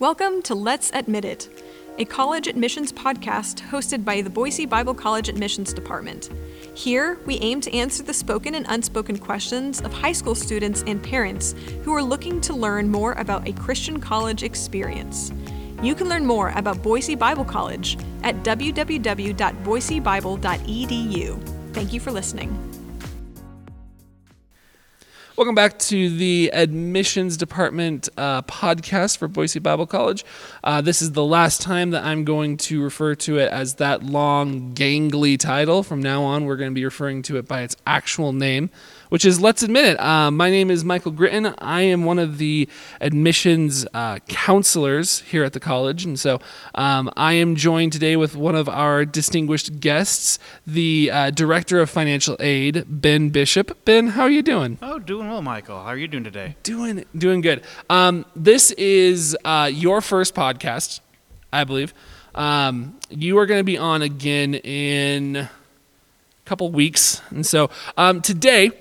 Welcome to Let's Admit It, a college admissions podcast hosted by the Boise Bible College Admissions Department. Here, we aim to answer the spoken and unspoken questions of high school students and parents who are looking to learn more about a Christian college experience. You can learn more about Boise Bible College at www.boisebible.edu. Thank you for listening. Welcome back to the admissions department uh, podcast for Boise Bible College. Uh, this is the last time that I'm going to refer to it as that long, gangly title. From now on, we're going to be referring to it by its actual name, which is Let's Admit It. Uh, my name is Michael Gritton. I am one of the admissions uh, counselors here at the college. And so um, I am joined today with one of our distinguished guests, the uh, Director of Financial Aid, Ben Bishop. Ben, how are you doing? Oh, doing well, Michael. How are you doing today? Doing doing good. Um, this is uh, your first podcast, I believe. Um, you are going to be on again in a couple weeks, and so um, today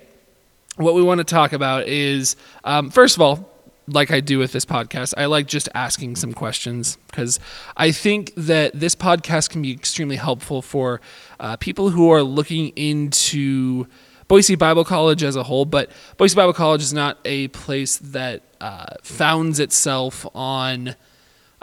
what we want to talk about is um, first of all like i do with this podcast i like just asking some questions because i think that this podcast can be extremely helpful for uh, people who are looking into boise bible college as a whole but boise bible college is not a place that uh, founds itself on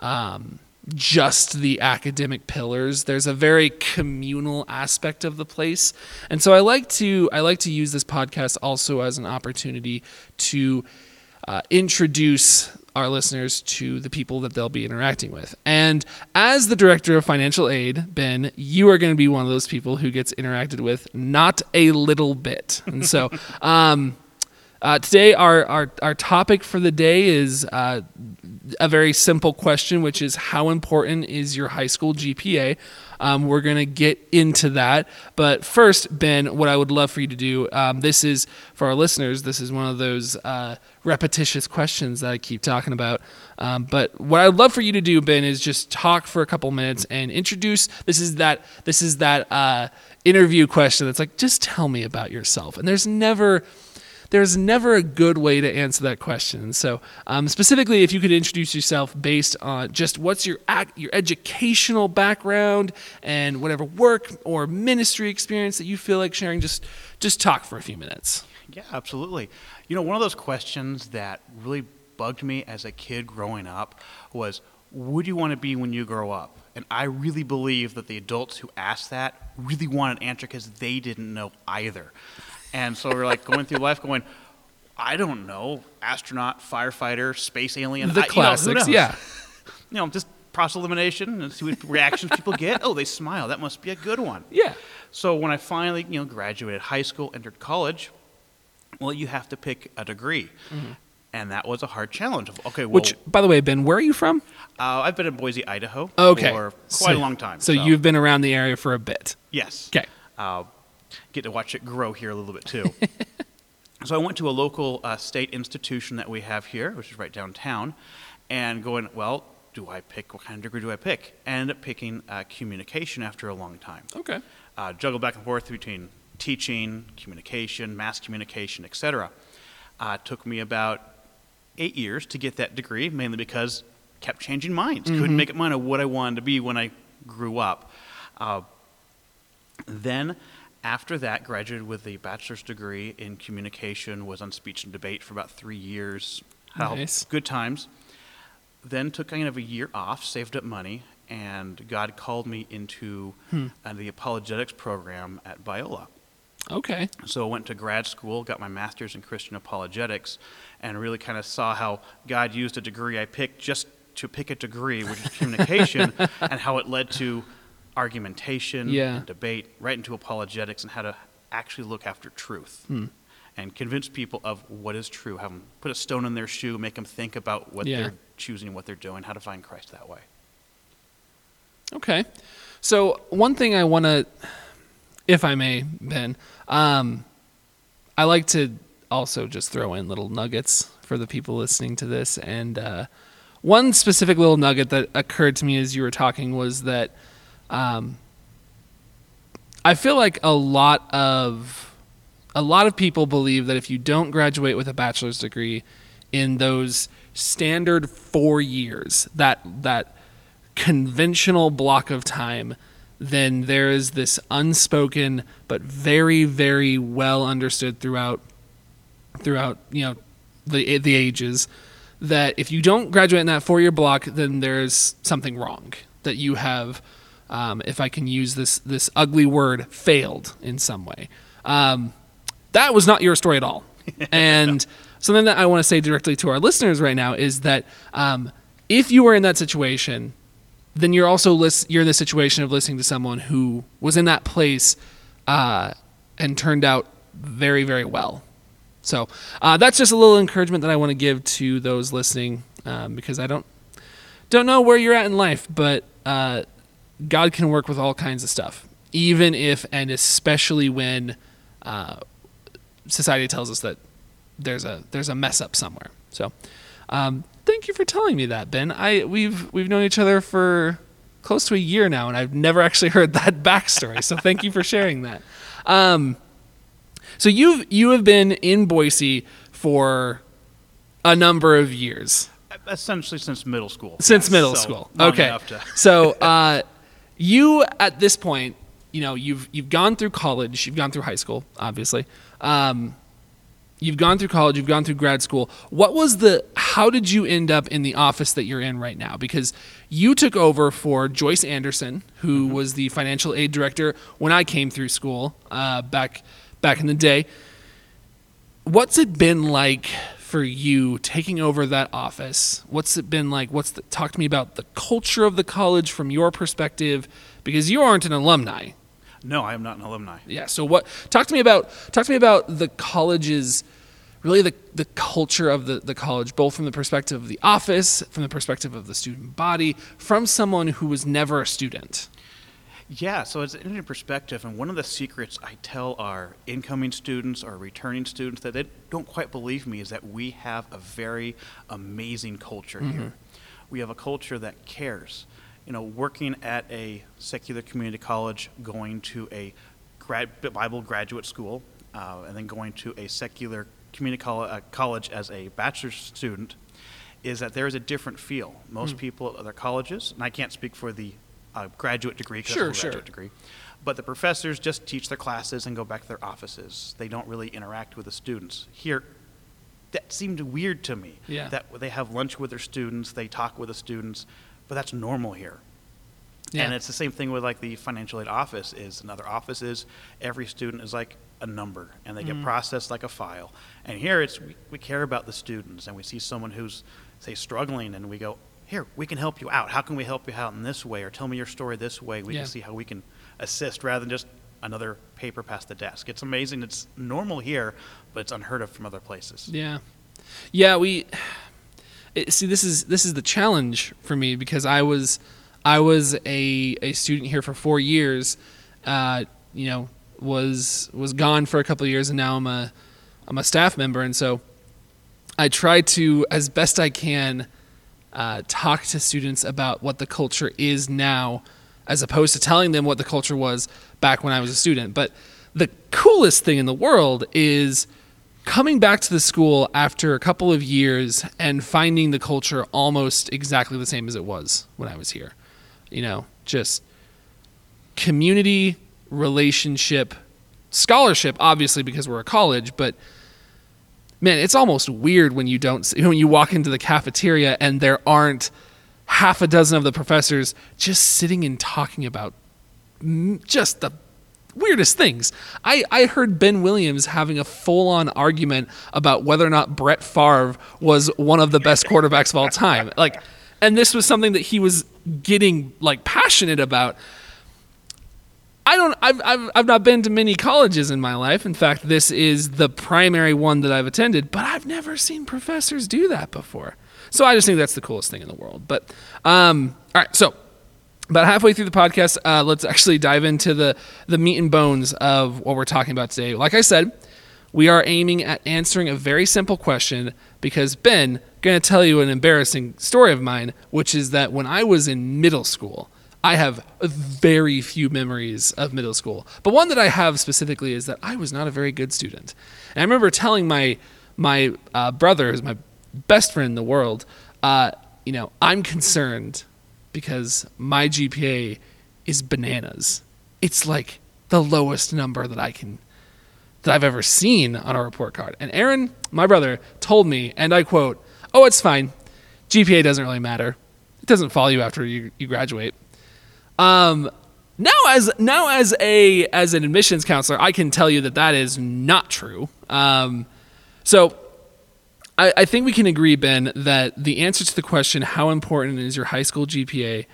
um, just the academic pillars. There's a very communal aspect of the place. And so I like to I like to use this podcast also as an opportunity to uh, introduce our listeners to the people that they'll be interacting with. And as the director of financial aid, Ben, you are going to be one of those people who gets interacted with not a little bit. And so um, uh, today, our, our, our topic for the day is uh, a very simple question, which is how important is your high school GPA? Um, we're going to get into that. But first, Ben, what I would love for you to do um, this is for our listeners, this is one of those uh, repetitious questions that I keep talking about. Um, but what I'd love for you to do, Ben, is just talk for a couple minutes and introduce. This is that. This is that uh, interview question that's like, just tell me about yourself. And there's never there's never a good way to answer that question. So, um, specifically, if you could introduce yourself based on just what's your your educational background and whatever work or ministry experience that you feel like sharing, just just talk for a few minutes. Yeah, absolutely. You know, one of those questions that really bugged me as a kid growing up was, "Would you want to be when you grow up?" And I really believe that the adults who asked that really wanted an answer because they didn't know either. And so we're like going through life going, I don't know, astronaut, firefighter, space alien. The I, classics, you know, yeah. You know, just process elimination and see what reactions people get. Oh, they smile. That must be a good one. Yeah. So when I finally, you know, graduated high school, entered college, well, you have to pick a degree. Mm-hmm. And that was a hard challenge. Okay, well, Which, by the way, Ben, where are you from? Uh, I've been in Boise, Idaho okay. for quite so, a long time. So, so, you've been around the area for a bit. Yes. Okay. Uh, get to watch it grow here a little bit too. so I went to a local uh, state institution that we have here, which is right downtown, and going, well, do I pick, what kind of degree do I pick? And ended up picking uh, communication after a long time. Okay. Uh, juggle back and forth between teaching, communication, mass communication, etc. Uh, took me about eight years to get that degree, mainly because kept changing minds. Mm-hmm. Couldn't make up mind of what I wanted to be when I grew up. Uh, then after that, graduated with a bachelor's degree in communication, was on speech and debate for about three years. Nice. Good times. Then took kind of a year off, saved up money, and God called me into hmm. uh, the apologetics program at Biola. Okay. So I went to grad school, got my master's in Christian apologetics, and really kind of saw how God used a degree I picked just to pick a degree, which is communication, and how it led to argumentation yeah. and debate right into apologetics and how to actually look after truth hmm. and convince people of what is true. Have them put a stone in their shoe, make them think about what yeah. they're choosing what they're doing, how to find Christ that way. Okay. So, one thing I want to, if I may, Ben, um, I like to also just throw in little nuggets for the people listening to this. And uh, one specific little nugget that occurred to me as you were talking was that um, I feel like a lot of a lot of people believe that if you don't graduate with a bachelor's degree in those standard four years, that that conventional block of time, then there is this unspoken but very very well understood throughout throughout you know the the ages that if you don't graduate in that four year block, then there's something wrong. That you have, um, if I can use this this ugly word, failed in some way. Um, that was not your story at all. And something that I want to say directly to our listeners right now is that um, if you were in that situation, then you're also you're in the situation of listening to someone who was in that place uh, and turned out very very well. So uh, that's just a little encouragement that I want to give to those listening um, because I don't don't know where you're at in life, but uh, God can work with all kinds of stuff, even if and especially when uh, society tells us that there's a there's a mess up somewhere. So um, thank you for telling me that, Ben. I we've we've known each other for close to a year now, and I've never actually heard that backstory. So thank you for sharing that. Um, so you you have been in Boise for a number of years Essentially, since middle school. since Yes, middle so school. Okay, to- so uh, you at this point, you know, you've you've gone through college, you've gone through high school, obviously. Um, you've gone through college, you've gone through grad school. What was the? How did you end up in the office that you're in right now? Because you took over for Joyce Anderson, who Mm-hmm. was the financial aid director when I came through school uh, back back in the day. What's it been like for you taking over that office? What's it been like? What's the, talk to me about the culture of the college from your perspective, because you aren't an alumni. No, I am not an alumni. Yeah. So what? Talk to me about talk to me about the college's really the the culture of the the college, both from the perspective of the office, from the perspective of the student body, from someone who was never a student. Yeah, so it's an interesting perspective, and one of the secrets I tell our incoming students or returning students that they don't quite believe me is that we have a very amazing culture here. We have a culture that cares. You know, working at a secular community college, going to a grad, Bible graduate school, uh, and then going to a secular community coll- uh, college as a bachelor's student, is that there is a different feel. Most people at other colleges, and I can't speak for the uh, graduate degree, 'cause Sure, that's a sure. graduate degree, but the professors just teach their classes and go back to their offices. They don't really interact with the students. Here, that seemed weird to me. Yeah. That they have lunch with their students, they talk with the students, but that's normal here. Yeah. And it's the same thing with like the financial aid office is in other offices, every student is like a number and they Mm-hmm. get processed like a file. And here it's we, we care about the students and we see someone who's say struggling and we go, Here, we can help you out. How can we help you out in this way? Or tell me your story this way. We Yeah. can see how we can assist rather than just another paper past the desk. It's amazing. It's normal here, but it's unheard of from other places. Yeah, yeah. We it, see this is this is the challenge for me because I was I was a a student here for four years. Uh, you know, was was gone for a couple of years, and now I'm a I'm a staff member, and so I try to as best I can uh, talk to students about what the culture is now, as opposed to telling them what the culture was back when I was a student. But the coolest thing in the world is coming back to the school after a couple of years and finding the culture almost exactly the same as it was when I was here. You know, just community, relationship, scholarship, obviously because we're a college, but man, it's almost weird when you don't see, when you walk into the cafeteria and there aren't half a dozen of the professors just sitting and talking about just the weirdest things. I, I heard Ben Williams having a full on argument about whether or not Brett Favre was one of the best quarterbacks of all time. Like, and this was something that he was getting like passionate about. I don't. I've, I've I've not been to many colleges in my life. In fact, this is the primary one that I've attended. But I've never seen professors do that before. So I just think that's the coolest thing in the world. But um, all right, so about halfway through the podcast, uh, let's actually dive into the the meat and bones of what we're talking about today. Like I said, we are aiming at answering a very simple question because Ben going to tell you an embarrassing story of mine, which is that when I was in middle school, I have very few memories of middle school. But one that I have specifically is that I was not a very good student. And I remember telling my my uh, brothers, my best friend in the world, uh, you know, I'm concerned because my GPA is bananas. It's like the lowest number that I can that I've ever seen on a report card. And Aaron, my brother, told me, and I quote, "Oh, it's fine. GPA doesn't really matter. It doesn't follow you after you, you graduate." Um, now as now as a as an admissions counselor, I can tell you that that is not true. Um, so I, I think we can agree, Ben, that the answer to the question, how important is your high school GPA?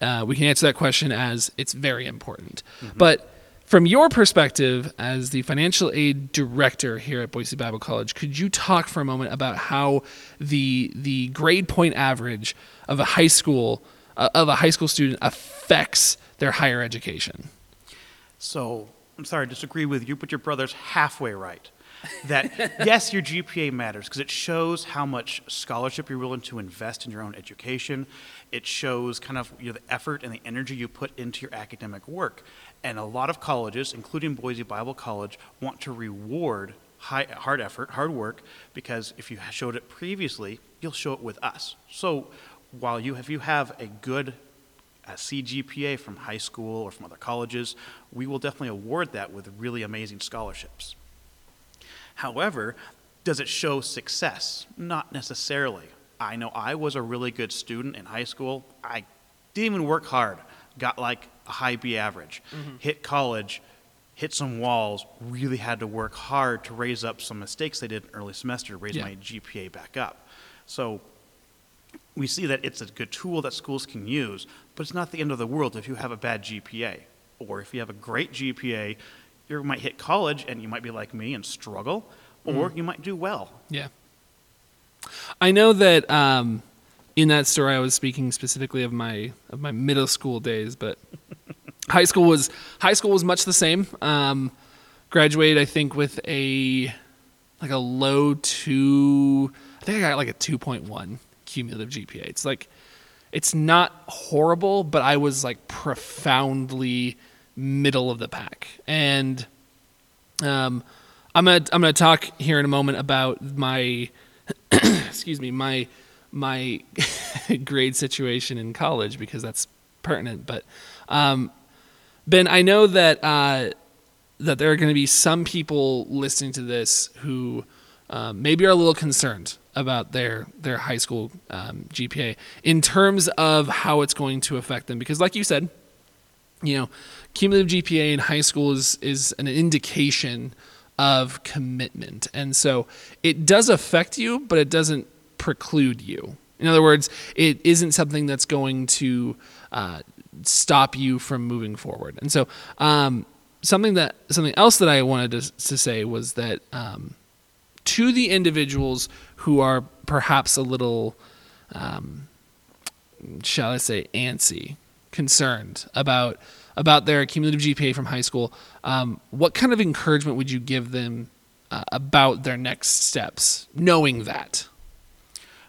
Uh, we can answer that question as it's very important. But from your perspective as the financial aid director here at Boise Bible College, could you talk for a moment about how the the grade point average of a high school Uh, of a high school student affects their higher education? So I'm sorry, I disagree with you, but your brother's halfway right. That yes, your GPA matters because it shows how much scholarship you're willing to invest in your own education. It shows kind of you know, the effort and the energy you put into your academic work. And a lot of colleges, including Boise Bible College, want to reward high, hard effort, hard work, because if you showed it previously, you'll show it with us. So while you if you have a good uh, a CGPA from high school or from other colleges, we will definitely award that with really amazing scholarships. However, does it show success? Not necessarily. I know I was a really good student in high school. I didn't even work hard, got like a high B average. Mm-hmm. Hit college, hit some walls, really had to work hard to raise up some mistakes I did in early semester to raise Yeah. my GPA back up. So we see that it's a good tool that schools can use, but it's not the end of the world if you have a bad GPA. Or if you have a great GPA, you might hit college and you might be like me and struggle, or you might do well. Yeah. I know that um, in that story I was speaking specifically of my of my middle school days, but high school was high school was much the same. Um, graduated, I think, with a like a low two. I think I got like a two point one cumulative GPA. It's like it's not horrible, but I was like profoundly middle of the pack, and um, I'm gonna I'm gonna talk here in a moment about my excuse me my my grade situation in college because that's pertinent. But um, Ben, I know that uh, that there are going to be some people listening to this who um, maybe are a little concerned about their their high school um, GPA in terms of how it's going to affect them because, like you said, you know, cumulative GPA in high school is is an indication of commitment, and so it does affect you, but it doesn't preclude you. In other words, it isn't something that's going to uh, stop you from moving forward. And so, um, something that something else that I wanted to, to say was that um, to the individuals who are perhaps a little, um, shall I say, antsy, concerned about about their cumulative GPA from high school, um, what kind of encouragement would you give them uh, about their next steps, knowing that?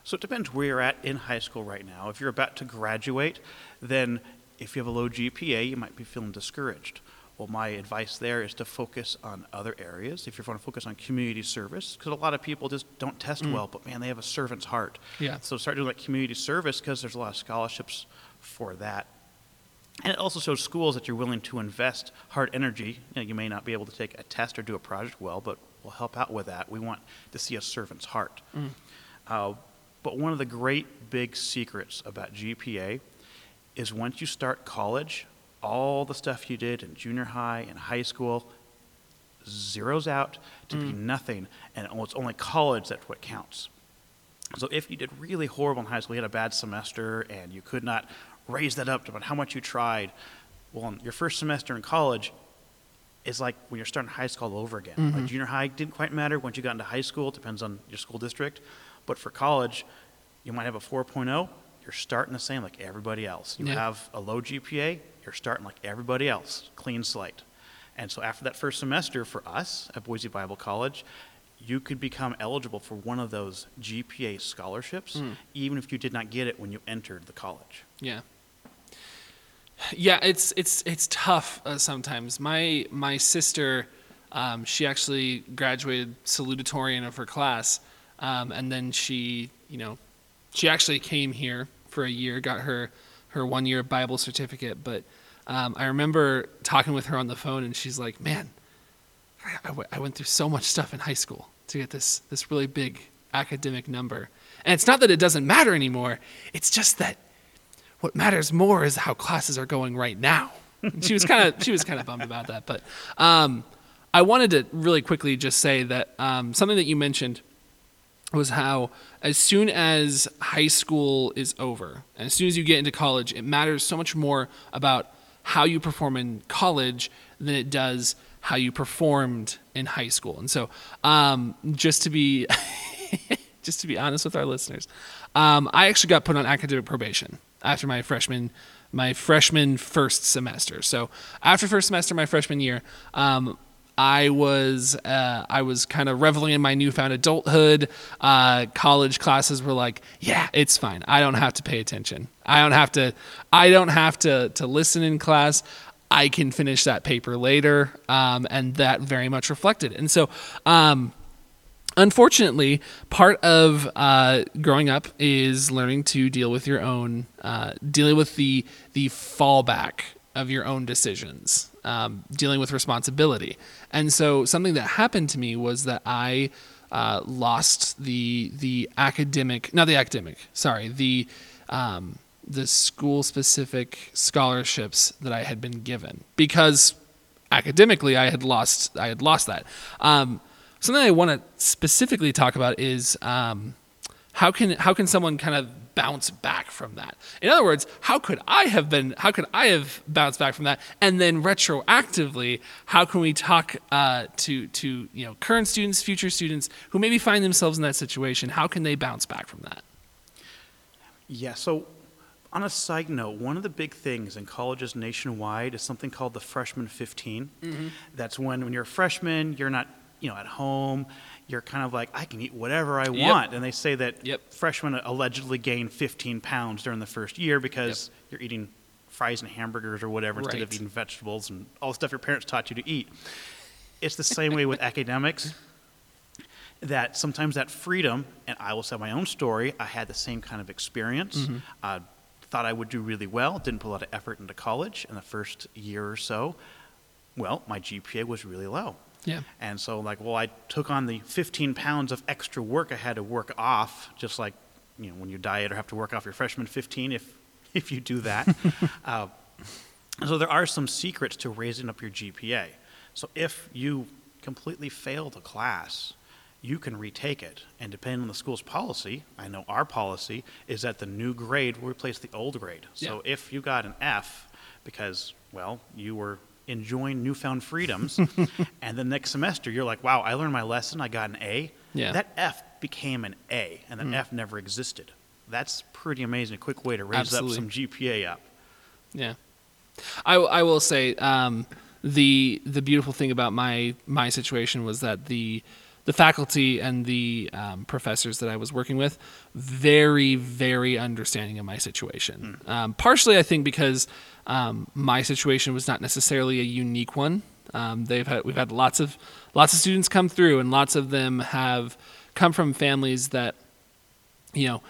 So it depends where you're at in high school right now. If you're about to graduate, then if you have a low GPA, you might be feeling discouraged. Well, my advice there is to focus on other areas. If you want to focus on community service, because a lot of people just don't test well, but man, they have a servant's heart. Yeah. So start doing like community service because there's a lot of scholarships for that. And it also shows schools that you're willing to invest hard energy. You, know, you may not be able to take a test or do a project well, but we'll help out with that. We want to see a servant's heart. Uh, but one of the great big secrets about GPA is once you start college, all the stuff you did in junior high and high school zeroes out to be mm. nothing, and oh, it's only college that's what counts. So if you did really horrible in high school, you had a bad semester, and you could not raise that up to about how much you tried, well, your first semester in college is like when you're starting high school all over again. Like mm-hmm. junior high didn't quite matter. Once you got into high school, it depends on your school district. But for college, you might have a 4.0. You're starting the same like everybody else. You Yeah. have a low GPA. You're starting like everybody else, clean slate. And so after that first semester for us at Boise Bible College, you could become eligible for one of those GPA scholarships, even if you did not get it when you entered the college. Yeah. Yeah, it's it's it's tough uh, sometimes. My my sister, um, she actually graduated salutatorian of her class, um, and then she, you know, she actually came here for a year, got her her one year Bible certificate. But um, I remember talking with her on the phone, and she's like, "Man, I, went through so much stuff in high school to get this this really big academic number, and it's not that it doesn't matter anymore. It's just that what matters more is how classes are going right now." And she was kind of she was kind of bummed about that, but um, I wanted to really quickly just say that um, something that you mentioned was how as soon as high school is over, and as soon as you get into college, it matters so much more about how you perform in college than it does how you performed in high school. And so, um, just to be just to be honest with our listeners, um, I actually got put on academic probation after my freshman my freshman first semester. So after first semester, my freshman year, um, I was uh, I was kind of reveling in my newfound adulthood. Uh, college classes were like, yeah, it's fine. I don't have to pay attention. I don't have to. I don't have to to listen in class. I can finish that paper later, um, and that very much reflected. And so, um, unfortunately, part of uh, growing up is learning to deal with your own, uh, dealing with the the fallback of your own decisions, um, dealing with responsibility. And so something that happened to me was that I uh, lost the the academic, not the academic, sorry, the um, the school specific scholarships that I had been given because academically I had lost I had lost that. Um, something I want to specifically talk about is um, how can how can someone kind of bounce back from that. In other words, how could I have been? How could I have bounced back from that? And then retroactively, how can we talk uh, to to you know current students, future students who maybe find themselves in that situation? How can they bounce back from that? Yeah. So, on a side note, one of the big things in colleges nationwide is something called the freshman 15. Mm-hmm. That's when when you're a freshman, you're not you know at home you're kind of like, I can eat whatever I Yep. want. And they say that Yep. freshmen allegedly gain 15 pounds during the first year because you're eating fries and hamburgers or whatever instead of eating vegetables and all the stuff your parents taught you to eat. It's the same way with academics. That sometimes that freedom, and I will say my own story, I had the same kind of experience. Mm-hmm. Uh, thought I would do really well, didn't put a lot of effort into college in the first year or so. Well, my GPA was really low. Yeah. And so, like, well, I took on the 15 pounds of extra work I had to work off, just like, you know, when you diet or have to work off your freshman 15 if, if you do that. uh, so there are some secrets to raising up your GPA. So if you completely fail the class, you can retake it. And depending on the school's policy, I know our policy is that the new grade will replace the old grade. So Yeah. if you got an F because, well, you were enjoying newfound freedoms, and the next semester you're like, wow, I learned my lesson, I got an A, Yeah. Mm. that F became an A, and that F never existed. That's pretty amazing. A quick way to raise Absolutely. up some GPA up. Yeah, I, I will say um, the the beautiful thing about my my situation was that the the faculty and the um, professors that I was working with very very understanding of my situation. Um, partially, I think because um, my situation was not necessarily a unique one. Um, they've had we've had lots of lots of students come through, and lots of them have come from families that you know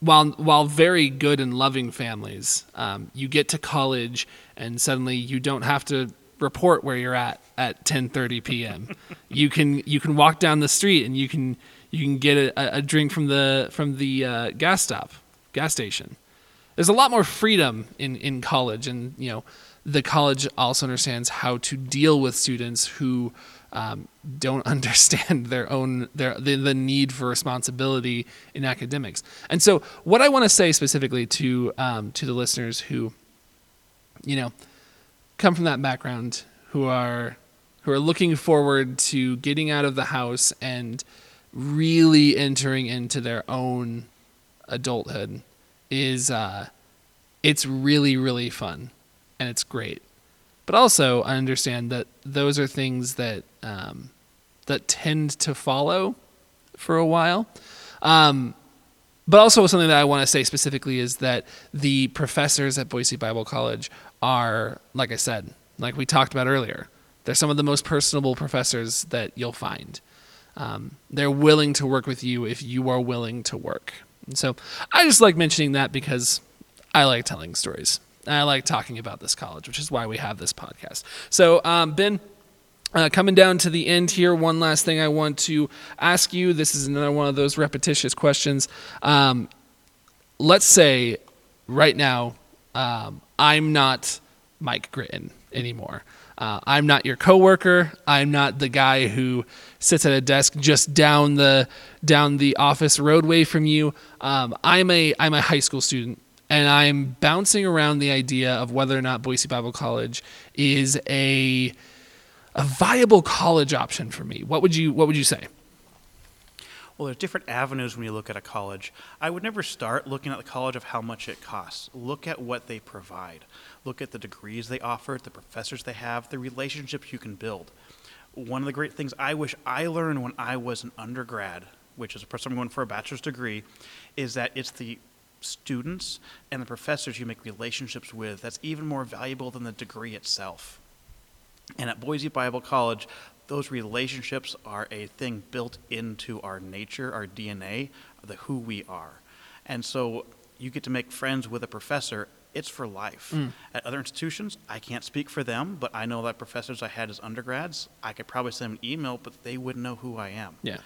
while while very good and loving families, um, you get to college and suddenly you don't have to report where you're at at 10:30 p.m. you can you can walk down the street and you can you can get a, a drink from the from the uh, gas stop gas station. There's a lot more freedom in in college, and you know the college also understands how to deal with students who um, don't understand their own their the, the need for responsibility in academics. And so, what I want to say specifically to um, to the listeners who, you know, come from that background, who are who are looking forward to getting out of the house and really entering into their own adulthood, is uh, it's really really fun and it's great. But also, I understand that those are things that um, that tend to follow for a while. Um, but also, something that I want to say specifically is that the professors at Boise Bible College are, like I said, like we talked about earlier, they're some of the most personable professors that you'll find. um, they're willing to work with you if you are willing to work. And so I just like mentioning that because I like telling stories. I like talking about this college, which is why we have this podcast. So, um, Ben, uh, coming down to the end here, one last thing I want to ask you. This is another one of those repetitious questions. Um, let's say right now, um, I'm not Mike Gritton anymore. Uh, I'm not your coworker. I'm not the guy who sits at a desk just down the down the office roadway from you. Um, I'm a I'm a high school student, and I'm bouncing around the idea of whether or not Boise Bible College is a a viable college option for me. What would you What would you say? Well, there's different avenues when you look at a college. I would never start looking at the college of how much it costs. Look at what they provide. Look at the degrees they offer, the professors they have, the relationships you can build. One of the great things I wish I learned when I was an undergrad, which is a person going for a bachelor's degree, is that it's the students and the professors you make relationships with that's even more valuable than the degree itself. And at Boise Bible College, those relationships are a thing built into our nature, our DNA, the who we are. And so you get to make friends with a professor, it's for life. Mm. At other institutions, I can't speak for them, but I know that professors I had as undergrads, I could probably send them an email, but they wouldn't know who I am. Yeah.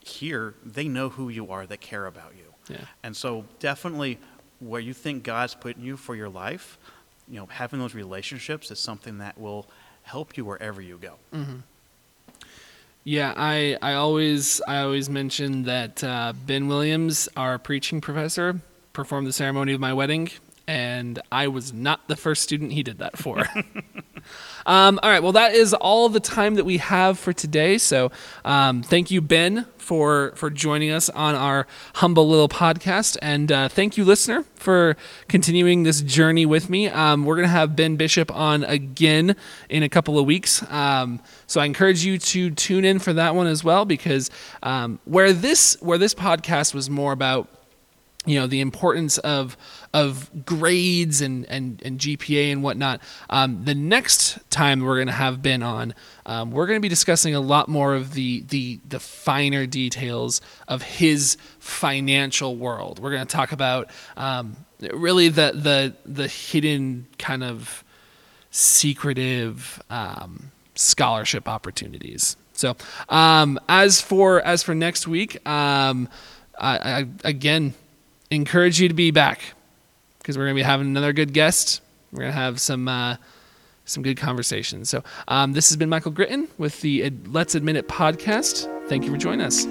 Here, they know who you are, they care about you. Yeah. And so definitely where you think God's putting you for your life, you know, having those relationships is something that will help you wherever you go. Yeah, I, I always I always mention that uh, Ben Williams, our preaching professor, performed the ceremony of my wedding, and I was not the first student he did that for. um, all right, well that is all the time that we have for today. So um, thank you, Ben, for for joining us on our humble little podcast, and uh, thank you, listener, for continuing this journey with me. Um, we're gonna have Ben Bishop on again in a couple of weeks. Um, so I encourage you to tune in for that one as well, because um, where this where this podcast was more about you know the importance of of grades and and, and GPA and whatnot. Um, the next time we're going to have Ben on, um, we're going to be discussing a lot more of the the the finer details of his financial world. We're going to talk about um, really the the the hidden kind of secretive um, scholarship opportunities. So um, as for as for next week, um, I, I again encourage you to be back because we're going to be having another good guest. We're going to have some uh, some good conversations. So um, this has been Michael Gritton with the Let's Admit It podcast. Thank you for joining us.